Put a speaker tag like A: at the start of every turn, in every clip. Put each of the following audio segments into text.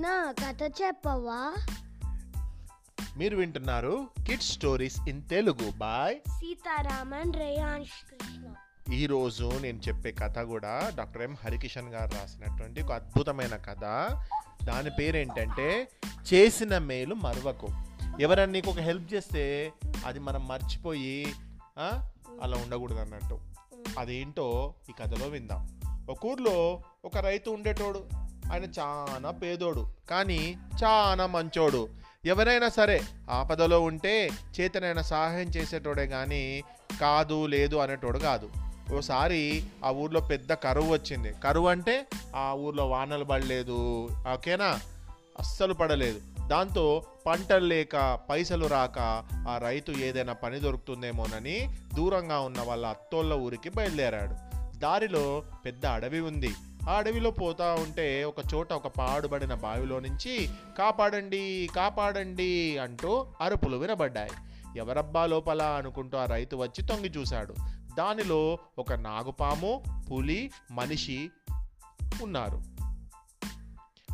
A: చిన్న కథ చెప్పవా?
B: మీరు వింటున్నారు kids stories in Telugu by
A: Seetharaman Reyansh Krishna.
B: ఈ రోజు నేను చెప్పే కథ కూడా డాక్టర్ ఎం. హరికిషన్ గారు రాసినటువంటి ఒక అద్భుతమైన కథ. దాని పేరు ఏంటంటే చేసిన మేలు మరవకు. ఎవరైనా నీకు ఒక హెల్ప్ చేస్తే అది మనం మర్చిపోయి అలా ఉండకూడదు అన్నట్టు. అదేంటో ఈ కథలో విందాం. ఒక ఊర్లో ఒక రైతు ఉండేటోడు. ఆయన చాలా పేదోడు కానీ చాలా మంచోడు. ఎవరైనా సరే ఆపదలో ఉంటే చేతనైనా సహాయం చేసేటోడే కానీ కాదు లేదు అనేటోడు కాదు. ఓసారి ఆ ఊర్లో పెద్ద కరువు వచ్చింది. కరువు అంటే ఆ ఊర్లో వానలు పడలేదు ఓకేనా? అస్సలు పడలేదు. దాంతో పంటలు లేక పైసలు రాక ఆ రైతు ఏదైనా పని దొరుకుతుందేమోనని దూరంగా ఉన్న వాళ్ళ అత్తోళ్ళ ఊరికి బయలుదేరాడు. దారిలో పెద్ద అడవి ఉంది. ఆ అడవిలో పోతా ఉంటే ఒక చోట ఒక పాడుబడిన బావిలో నుంచి కాపాడండి కాపాడండి అంటూ అరుపులు వినబడ్డాయి. ఎవరబ్బా లోపల అనుకుంటూ ఆ రైతు వచ్చి తొంగి చూశాడు. దానిలో ఒక నాగుపాము పులి మనిషి ఉన్నారు.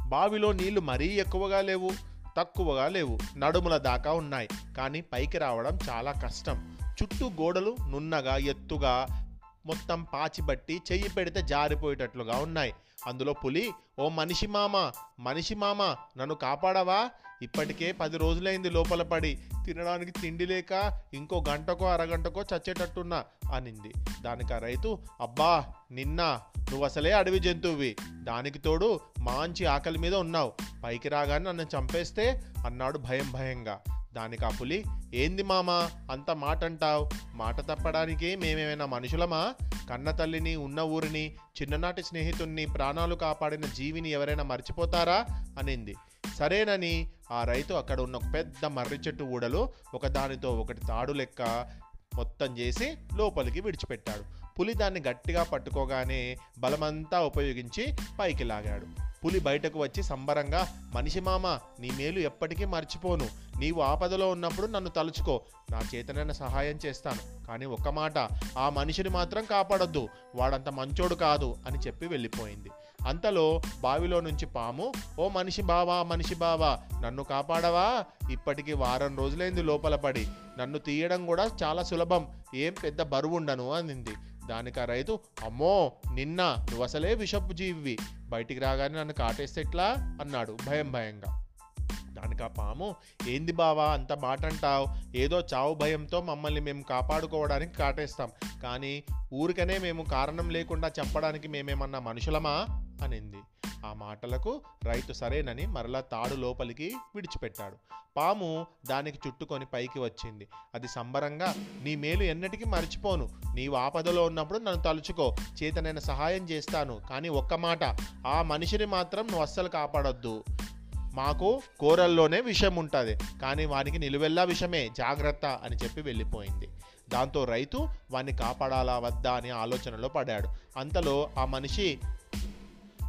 B: బావిలో నీళ్ళు మరీ ఎక్కువగా లేవు తక్కువగా లేవు నడుముల దాకా ఉన్నాయి. కానీ పైకి రావడం చాలా కష్టం. చుట్టూ గోడలు నున్నగా ఎత్తుగా మొత్తం పాచిబట్టి చెయ్యి పెడితే జారిపోయేటట్లుగా ఉన్నాయి. అందులో పులి ఓ మనిషి మామ మనిషి మామ నన్ను కాపాడవా? ఇప్పటికే పది రోజులైంది లోపల పడి. తినడానికి తిండి లేక ఇంకో గంటకో అరగంటకో చచ్చేటట్టున్నా అనింది. దానికి ఆ రైతు అబ్బా నిన్న నువ్వు అసలే అడవి జంతువువి. దానికి తోడు మంచి ఆకలి మీద ఉన్నావు. పైకి రాగానే నన్ను చంపేస్తే అన్నాడు భయం భయంగా. దానికి ఆ పులి ఏంది మామా అంత మాట అంటావు మాట తప్పడానికి మేమేమైనా మనుషులమా? కన్న తల్లిని ఉన్న ఊరిని చిన్ననాటి స్నేహితుణ్ణి ప్రాణాలు కాపాడిన జీవిని ఎవరైనా మర్చిపోతారా? అనింది. సరేనని ఆ రైతు అక్కడ ఉన్న పెద్ద మర్రి చెట్టు ఊడలు ఒకదానితో ఒకటి తాడు లెక్క మొత్తం చేసి లోపలికి విడిచిపెట్టాడు. పులి దాన్ని గట్టిగా పట్టుకోగానే బలమంతా ఉపయోగించి పైకి లాగాడు. పులి బయటకు వచ్చి సంబరంగా మనిషి మామ నీ మేలు ఎప్పటికీ మర్చిపోను. నీవు ఆపదలో ఉన్నప్పుడు నన్ను తలుచుకో. నా చేతనైన సహాయం చేస్తాను. కానీ ఒక్క మాట ఆ మనిషిని మాత్రం కాపాడొద్దు. వాడంత మంచోడు కాదు అని చెప్పి వెళ్ళిపోయింది. అంతలో బావిలో నుంచి పాము ఓ మనిషి బావా మనిషి బావా నన్ను కాపాడవా? ఇప్పటికి వారం రోజులైంది లోపల పడి. నన్ను తీయడం కూడా చాలా సులభం. ఏం పెద్ద బరువుండను అందింది అనింది. దానికి ఆ రైతు అమ్మో నిన్న నువ్వు అసలే విషపు జీవి బయటికి రాగానే నన్ను కాటేస్తే ఎట్లా? అన్నాడు భయం భయంగా. దానికి ఆ పాము ఏంది బావా అంత మాట అంటావు ఏదో చావు భయంతో మమ్మల్ని మేము కాపాడుకోవడానికి కాటేస్తాం. కానీ ఊరికనే మేము కారణం లేకుండా చంపడానికి మేమేమన్నా మనుషులమా? అనింది. ఆ మాటలకు రైతు సరేనని మరలా తాడు లోపలికి విడిచిపెట్టాడు. పాము దానికి చుట్టుకొని పైకి వచ్చింది. అది సంబరంగా నీ మేలు ఎన్నటికీ మర్చిపోను. నీవు ఆపదలో ఉన్నప్పుడు నన్ను తలుచుకో. చేతనైన సహాయం చేస్తాను. కానీ ఒక్క మాట ఆ మనిషిని మాత్రం నువ్వు అస్సలు కాపాడొద్దు. మాకు కూరల్లోనే విషం ఉంటుంది కానీ వానికి నిలువెల్లా విషమే. జాగ్రత్త అని చెప్పి వెళ్ళిపోయింది. దాంతో రైతు వాన్ని కాపాడాలా వద్దా అనే ఆలోచనలో పడాడు. అంతలో ఆ మనిషి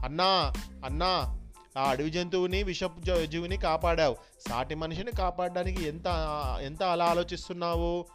B: అన్నా అన్నా ఆ అడవి జంతువుని విషపు జీవిని కాపాడావు. సాటి మనిషిని కాపాడడానికి ఎంత ఎంత అలా ఆలోచిస్తున్నావు?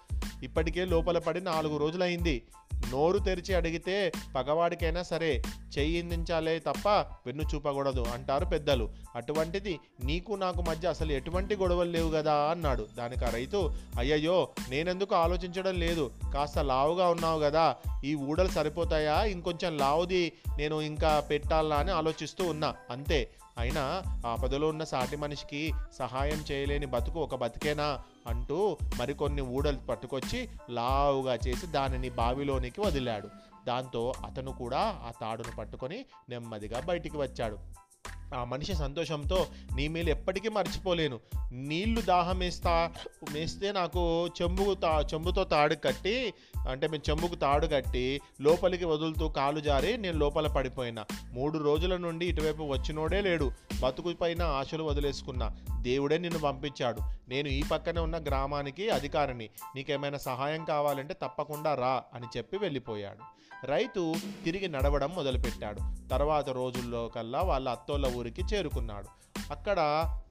B: ఇప్పటికే లోపల పడి నాలుగు రోజులైంది. నోరు తెరిచి అడిగితే పగవాడికైనా సరే చెయ్యిందించాలే తప్ప వెన్ను చూపకూడదు అంటారు పెద్దలు. అటువంటిది నీకు నాకు మధ్య అసలు ఎటువంటి గొడవలు లేవు కదా అన్నాడు. దానికి ఆ రైతు అయ్యయ్యో నేనెందుకు ఆలోచించడం లేదు? కాస్త లావుగా ఉన్నావు కదా ఈ ఊడలు సరిపోతాయా? ఇంకొంచెం లావుది నేను ఇంకా పెట్టాలా అని ఆలోచిస్తూ ఉన్నా. అంతే. అయినా ఆపదలో ఉన్న సాటి మనిషికి సహాయం చేయలేని బతుకు ఒక బతికేనా? అంటూ మరికొన్ని ఊడలు పట్టుకొచ్చి లావుగా చేసి దానిని బావిలోనికి వదిలాడు. దాంతో అతను కూడా ఆ తాడును పట్టుకొని నెమ్మదిగా బయటికి వచ్చాడు. ఆ మనిషి సంతోషంతో నీ మేలు ఎప్పటికీ మర్చిపోలేను. నీళ్ళు దాహం వేస్తా వేస్తే నాకు చెంబు తా చెంబుతో తాడు కట్టి అంటే మేము చెంబుకు తాడు కట్టి లోపలికి వదులుతూ కాలు జారి నేను లోపల పడిపోయినా. మూడు రోజుల నుండి ఇటువైపు వచ్చినోడే లేడు. బతుకు పైన ఆశలు వదిలేసుకున్నా. దేవుడే నిన్ను పంపించాడు. నేను ఈ పక్కనే ఉన్న గ్రామానికి అధికారిని. నీకేమైనా సహాయం కావాలంటే తప్పకుండా రా అని చెప్పి వెళ్ళిపోయాడు. రైతు తిరిగి నడవడం మొదలుపెట్టాడు. తర్వాత రోజుల్లో కల్లా వాళ్ళ అత్తోళ్ళ ఊరికి చేరుకున్నాడు. అక్కడ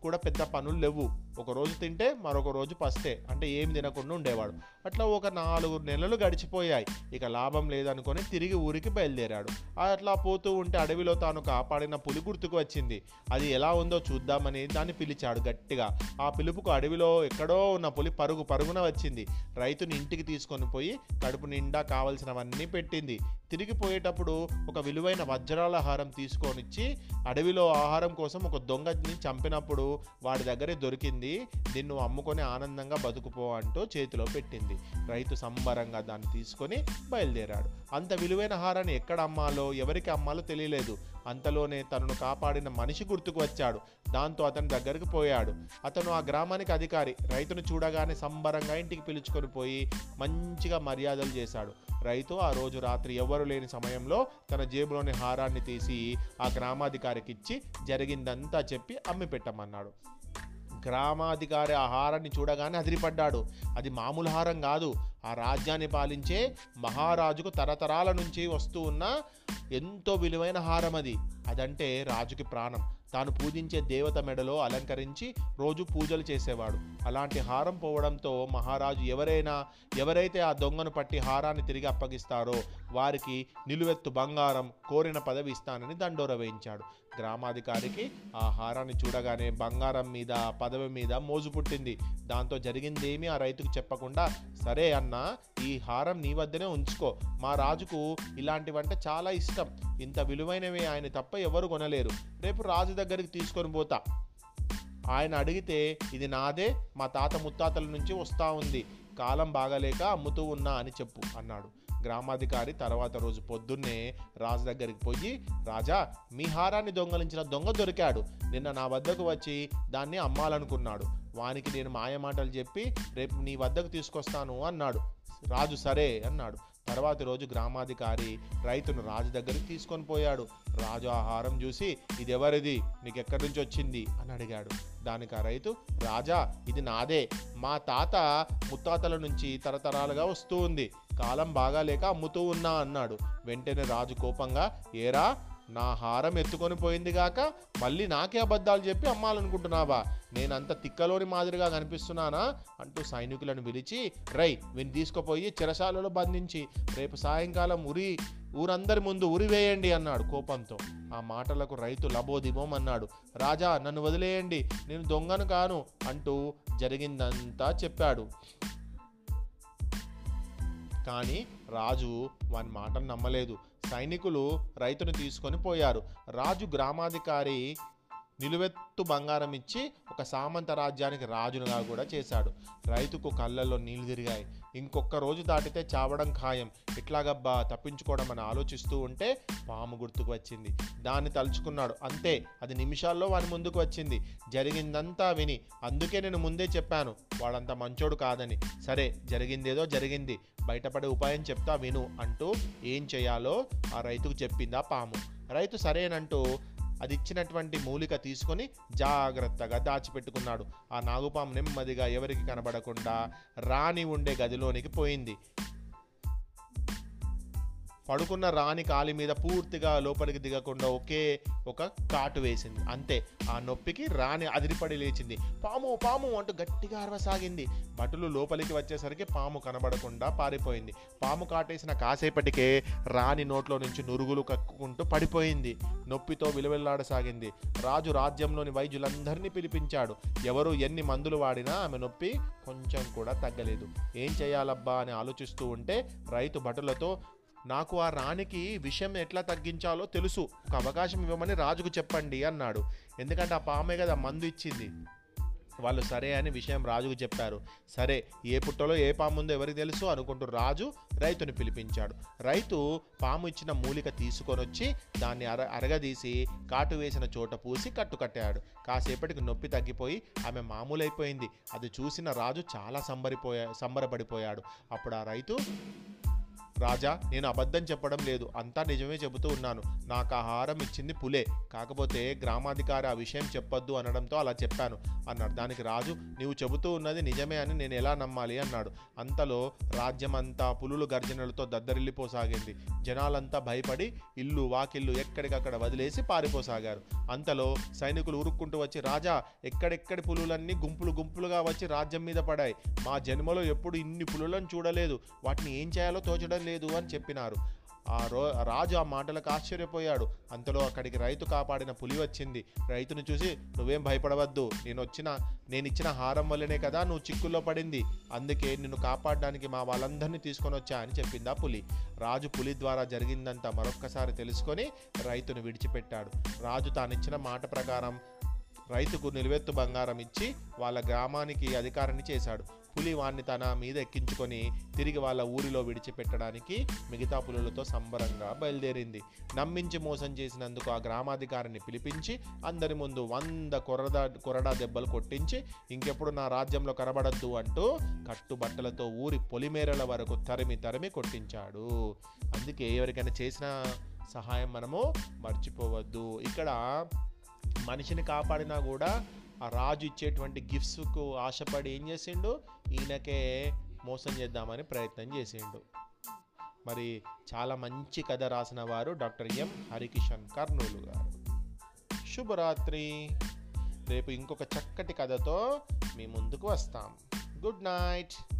B: కూడా పెద్ద పనులు లేవు. ఒకరోజు తింటే మరొక రోజు పస్తే. అంటే ఏం తినకుండా ఉండేవాడు. అట్లా ఒక నాలుగు నెలలు గడిచిపోయాయి. ఇక లాభం లేదనుకొని తిరిగి ఊరికి బయలుదేరాడు. అట్లా పోతూ ఉంటే అడవిలో తాను కాపాడిన పులి గుర్తుకు వచ్చింది. అది ఎలా ఉందో చూద్దామని దాన్ని పిలిచాడు గట్టిగా. ఆ పిలుపుకు అడవిలో ఎక్కడో ఉన్న పులి పరుగు పరుగున వచ్చింది. రైతుని ఇంటికి తీసుకొని పోయి కడుపు నిండా కావలసినవన్నీ పెట్టింది. తిరిగి పోయేటప్పుడు ఒక విలువైన వజ్రాల హారం తీసుకొనిచ్చి అడవిలో ఆహారం కోసం ఒక దొంగని చంపినప్పుడు వాడి దగ్గరే దొరికింది దీన్ని అమ్ముకొని ఆనందంగా బతుకుపో అంటూ చేతిలో పెట్టింది. రైతు సంబరంగా దాన్ని తీసుకొని బయలుదేరాడు. అంత విలువైన హారాన్ని ఎక్కడ అమ్మాలో ఎవరికి అమ్మాలో తెలియలేదు. అంతలోనే తనను కాపాడిన మనిషి గుర్తుకు వచ్చాడు. దాంతో అతని దగ్గరికి పోయాడు. అతను ఆ గ్రామానికి అధికారి రైతును చూడగానే సంబరంగా ఇంటికి పిలుచుకొని పోయి మంచిగా మర్యాదలు చేశాడు. రైతు ఆ రోజు రాత్రి ఎవ్వరు లేని సమయంలో తన జేబులోని హారాన్ని తీసి ఆ గ్రామాధికారికి ఇచ్చి జరిగిందంతా చెప్పి అమ్మి పెట్టమన్నాడు. గ్రామాధికారి ఆ హారాన్ని చూడగానే అదిరిపడ్డాడు. అది మామూలు హారం కాదు. ఆ రాజ్యాన్ని పాలించే మహారాజుకు తరతరాల నుంచి వస్తూ ఉన్న ఎంతో విలువైన హారం అది. అదంటే రాజుకి ప్రాణం. తాను పూజించే దేవత మెడలో అలంకరించి రోజు పూజలు చేసేవాడు. అలాంటి హారం పోవడంతో మహారాజు ఎవరైనా ఎవరైతే ఆ దొంగను పట్టి హారాన్ని తిరిగి అప్పగిస్తారో వారికి నిలువెత్తు బంగారం కోరిన పదవి ఇస్తానని దండోర వేయించాడు. గ్రామాధికారికి ఆ హారాన్ని చూడగానే బంగారం మీద పదవి మీద మోజు పుట్టింది. దాంతో జరిగిందేమీ ఆ రైతుకు చెప్పకుండా సరే అన్న ఈ హారం నీ వద్దనే ఉంచుకో. మా రాజుకు ఇలాంటివంటే చాలా ఇష్టం. ఇంత విలువైనవి ఆయన తప్ప ఎవరు కొనలేరు. రేపు రాజు దగ్గరికి తీసుకొని పోతా. ఆయన అడిగితే ఇది నాదే మా తాత ముత్తాతల నుంచి వస్తూ ఉంది. కాలం బాగలేక అమ్ముతూ ఉన్నా అని చెప్పు అన్నాడు. గ్రామాధికారి తర్వాత రోజు పొద్దున్నే రాజు దగ్గరికి పోయి రాజా మీ హారాన్ని దొంగలించిన దొంగ దొరికాడు. నిన్న నా వద్దకు వచ్చి దాన్ని అమ్మాలనుకున్నాడు. వానికి నేను మాయమాటలు చెప్పి రేపు నీ వద్దకు తీసుకొస్తాను అన్నాడు. రాజు సరే అన్నాడు. తర్వాతి రోజు గ్రామాధికారి రైతును రాజు దగ్గరికి తీసుకొని పోయాడు. రాజు ఆహారం చూసి ఇది ఎవరిది నీకు ఎక్కడి నుంచి వచ్చింది? అని అడిగాడు. దానికి ఆ రైతు రాజా ఇది నాదే. మా తాత ముత్తాతల నుంచి తరతరాలుగా వస్తూ ఉంది. కాలం బాగాలేక అమ్ముతూ ఉన్నా అన్నాడు. వెంటనే రాజు కోపంగా ఏరా నా హారం ఎత్తుకొని పోయింది గాక మళ్ళీ నాకే అబద్ధాలు చెప్పి అమ్మాలనుకుంటున్నావా? నేనంత తిక్కలోని మాదిరిగా కనిపిస్తున్నానా? అంటూ సైనికులను పిలిచి రై వీని తీసుకుపోయి చెరసాలలో బంధించి రేపు సాయంకాలం ఉరి ఊరందరి ముందు ఉరి వేయండి అన్నాడు కోపంతో. ఆ మాటలకు రైతు లబోదిబోం అన్నాడు. రాజా నన్ను వదిలేయండి నేను దొంగను కాను అంటూ జరిగిందంతా చెప్పాడు. కానీ రాజు వాని మాటను నమ్మలేదు. సైనికులు రైతును తీసుకొని పోయారు. రాజు గ్రామాధికారి నిలువెత్తు బంగారం ఇచ్చి ఒక సామంత రాజ్యానికి రాజునుగా కూడా చేశాడు. రైతుకు కళ్ళల్లో నీళ్ళు తిరిగాయి. ఇంకొక రోజు దాటితే చావడం ఖాయం. ఎట్లాగబ్బా తప్పించుకోవడం అని ఆలోచిస్తూ ఉంటే పాము గుర్తుకు వచ్చింది. దాన్ని తలుచుకున్నాడు. అంతే అది నిమిషాల్లో వాని ముందుకు వచ్చింది. జరిగిందంతా విని అందుకే నేను ముందే చెప్పాను. వాడంత మంచోడు కాదని. సరే జరిగిందేదో జరిగింది. బయటపడే ఉపాయం చెప్తా విను అంటూ ఏం చేయాలో ఆ రైతుకు చెప్పిందా పాము. రైతు సరేనంటూ అది ఇచ్చినటువంటి మూలిక తీసుకొని జాగ్రత్తగా దాచిపెట్టుకున్నాడు. ఆ నాగుపాము నెమ్మదిగా ఎవరికి కనబడకుండా రాణి ఉండే గదిలోనికి పోయింది. పడుకున్న రాణి కాలి మీద పూర్తిగా లోపలికి దిగకుండా ఒకే ఒక కాటు వేసింది. అంతే ఆ నొప్పికి రాణి అదిరిపడి లేచింది. పాము పాము అంటూ గట్టిగా అరవసాగింది. భటులు లోపలికి వచ్చేసరికి పాము కనబడకుండా పారిపోయింది. పాము కాటేసిన కాసేపటికే రాణి నోట్లో నుంచి నురుగులు కక్కుకుంటూ పడిపోయింది. నొప్పితో విలువెల్లాడసాగింది. రాజు రాజ్యంలోని వైద్యులందరినీ పిలిపించాడు. ఎవరు ఎన్ని మందులు వాడినా ఆమె నొప్పి కొంచెం కూడా తగ్గలేదు. ఏం చేయాలబ్బా అని ఆలోచిస్తూ ఉంటే రైతు భటులతో నాకు ఆ రాణికి విషయం ఎట్లా తగ్గించాలో తెలుసు. ఒక అవకాశం ఇవ్వమని రాజుకు చెప్పండి అన్నాడు. ఎందుకంటే ఆ పామే కదా మందు ఇచ్చింది. వాళ్ళు సరే అని విషయం రాజుకు చెప్పారు. సరే ఏ పుట్టలో ఏ పాము ఉందో ఎవరికి తెలుసు అనుకుంటూ రాజు రైతుని పిలిపించాడు. రైతు పాము ఇచ్చిన మూలిక తీసుకొని వచ్చి దాన్ని అర అరగదీసి కాటు వేసిన చోట పూసి కట్టుకట్టాడు కాసేపటికి నొప్పి తగ్గిపోయి ఆమె మామూలైపోయింది. అది చూసిన రాజు చాలా సంబరిపోయా సంబరపడిపోయాడు. అప్పుడు ఆ రైతు రాజా నేను అబద్ధం చెప్పడం లేదు. అంతా నిజమే చెబుతూ ఉన్నాను. నాకు ఆహారం ఇచ్చింది పులే. కాకపోతే గ్రామాధికారి ఆ విషయం చెప్పొద్దు అనడంతో అలా చెప్పాను. అన్నాడు. దానికి రాజు నీవు చెబుతూ ఉన్నది నిజమే అని నేను ఎలా నమ్మాలి? అన్నాడు. అంతలో రాజ్యమంతా పులులు గర్జనలతో దద్దరిల్లిపోసాగింది. జనాలంతా భయపడి ఇల్లు వాకిల్లు ఎక్కడికక్కడ వదిలేసి పారిపోసాగారు. అంతలో సైనికులు ఉరుక్కుంటూ వచ్చి రాజా ఎక్కడెక్కడి పులులన్నీ గుంపులు గుంపులుగా వచ్చి రాజ్యం మీద పడాయి? మా జన్మలో ఎప్పుడు ఇన్ని పులులను చూడలేదు. వాటిని ఏం చేయాలో తోచడం లేదు అని చెప్పినారు. ఆ రో రాజు ఆ మాటలకు ఆశ్చర్యపోయాడు. అంతలో అక్కడికి రైతు కాపాడిన పులి వచ్చింది. రైతును చూసి నువ్వేం భయపడవద్దు. నేను వచ్చిన నేను ఇచ్చిన హారం వల్లనే కదా నువ్వు చిక్కుల్లో పడింది. అందుకే నిన్ను కాపాడడానికి మా వాళ్ళందరినీ తీసుకొని వచ్చా అని చెప్పింది ఆ పులి. రాజు పులి ద్వారా జరిగిందంతా మరొక్కసారి తెలుసుకొని రైతును విడిచిపెట్టాడు. రాజు తానిచ్చిన మాట ప్రకారం రైతుకు నిలువెత్తు బంగారం ఇచ్చి వాళ్ళ గ్రామానికి అధికారిని చేశాడు. పులి వాణ్ణి తన మీద ఎక్కించుకొని తిరిగి వాళ్ళ ఊరిలో విడిచిపెట్టడానికి మిగతా పులులతో సంబరంగా బయలుదేరింది. నమ్మించి మోసం చేసినందుకు ఆ గ్రామాధికారిని పిలిపించి అందరి ముందు వంద కొరడా కొరడా దెబ్బలు కొట్టించి ఇంకెప్పుడు నా రాజ్యంలో కనబడద్దు అంటూ కట్టుబట్టలతో ఊరి పొలిమేరల వరకు తరిమి తరిమి కొట్టించాడు. అందుకే ఎవరికైనా చేసిన సహాయం మనము మర్చిపోవద్దు. ఇక్కడ మనిషిని కాపాడినా కూడా ఆ రాజు ఇచ్చేటువంటి గిఫ్ట్స్కు ఆశపడి ఏం చేసిండు? ఈయనకే మోసం చేద్దామని ప్రయత్నం చేసిండు. మరి చాలా మంచి కథ రాసిన వారు డాక్టర్ ఎం. హరికిషన్ కర్నూలు గారు. శుభరాత్రి. రేపు ఇంకొక చక్కటి కథతో మీ ముందుకు వస్తాం. Good night.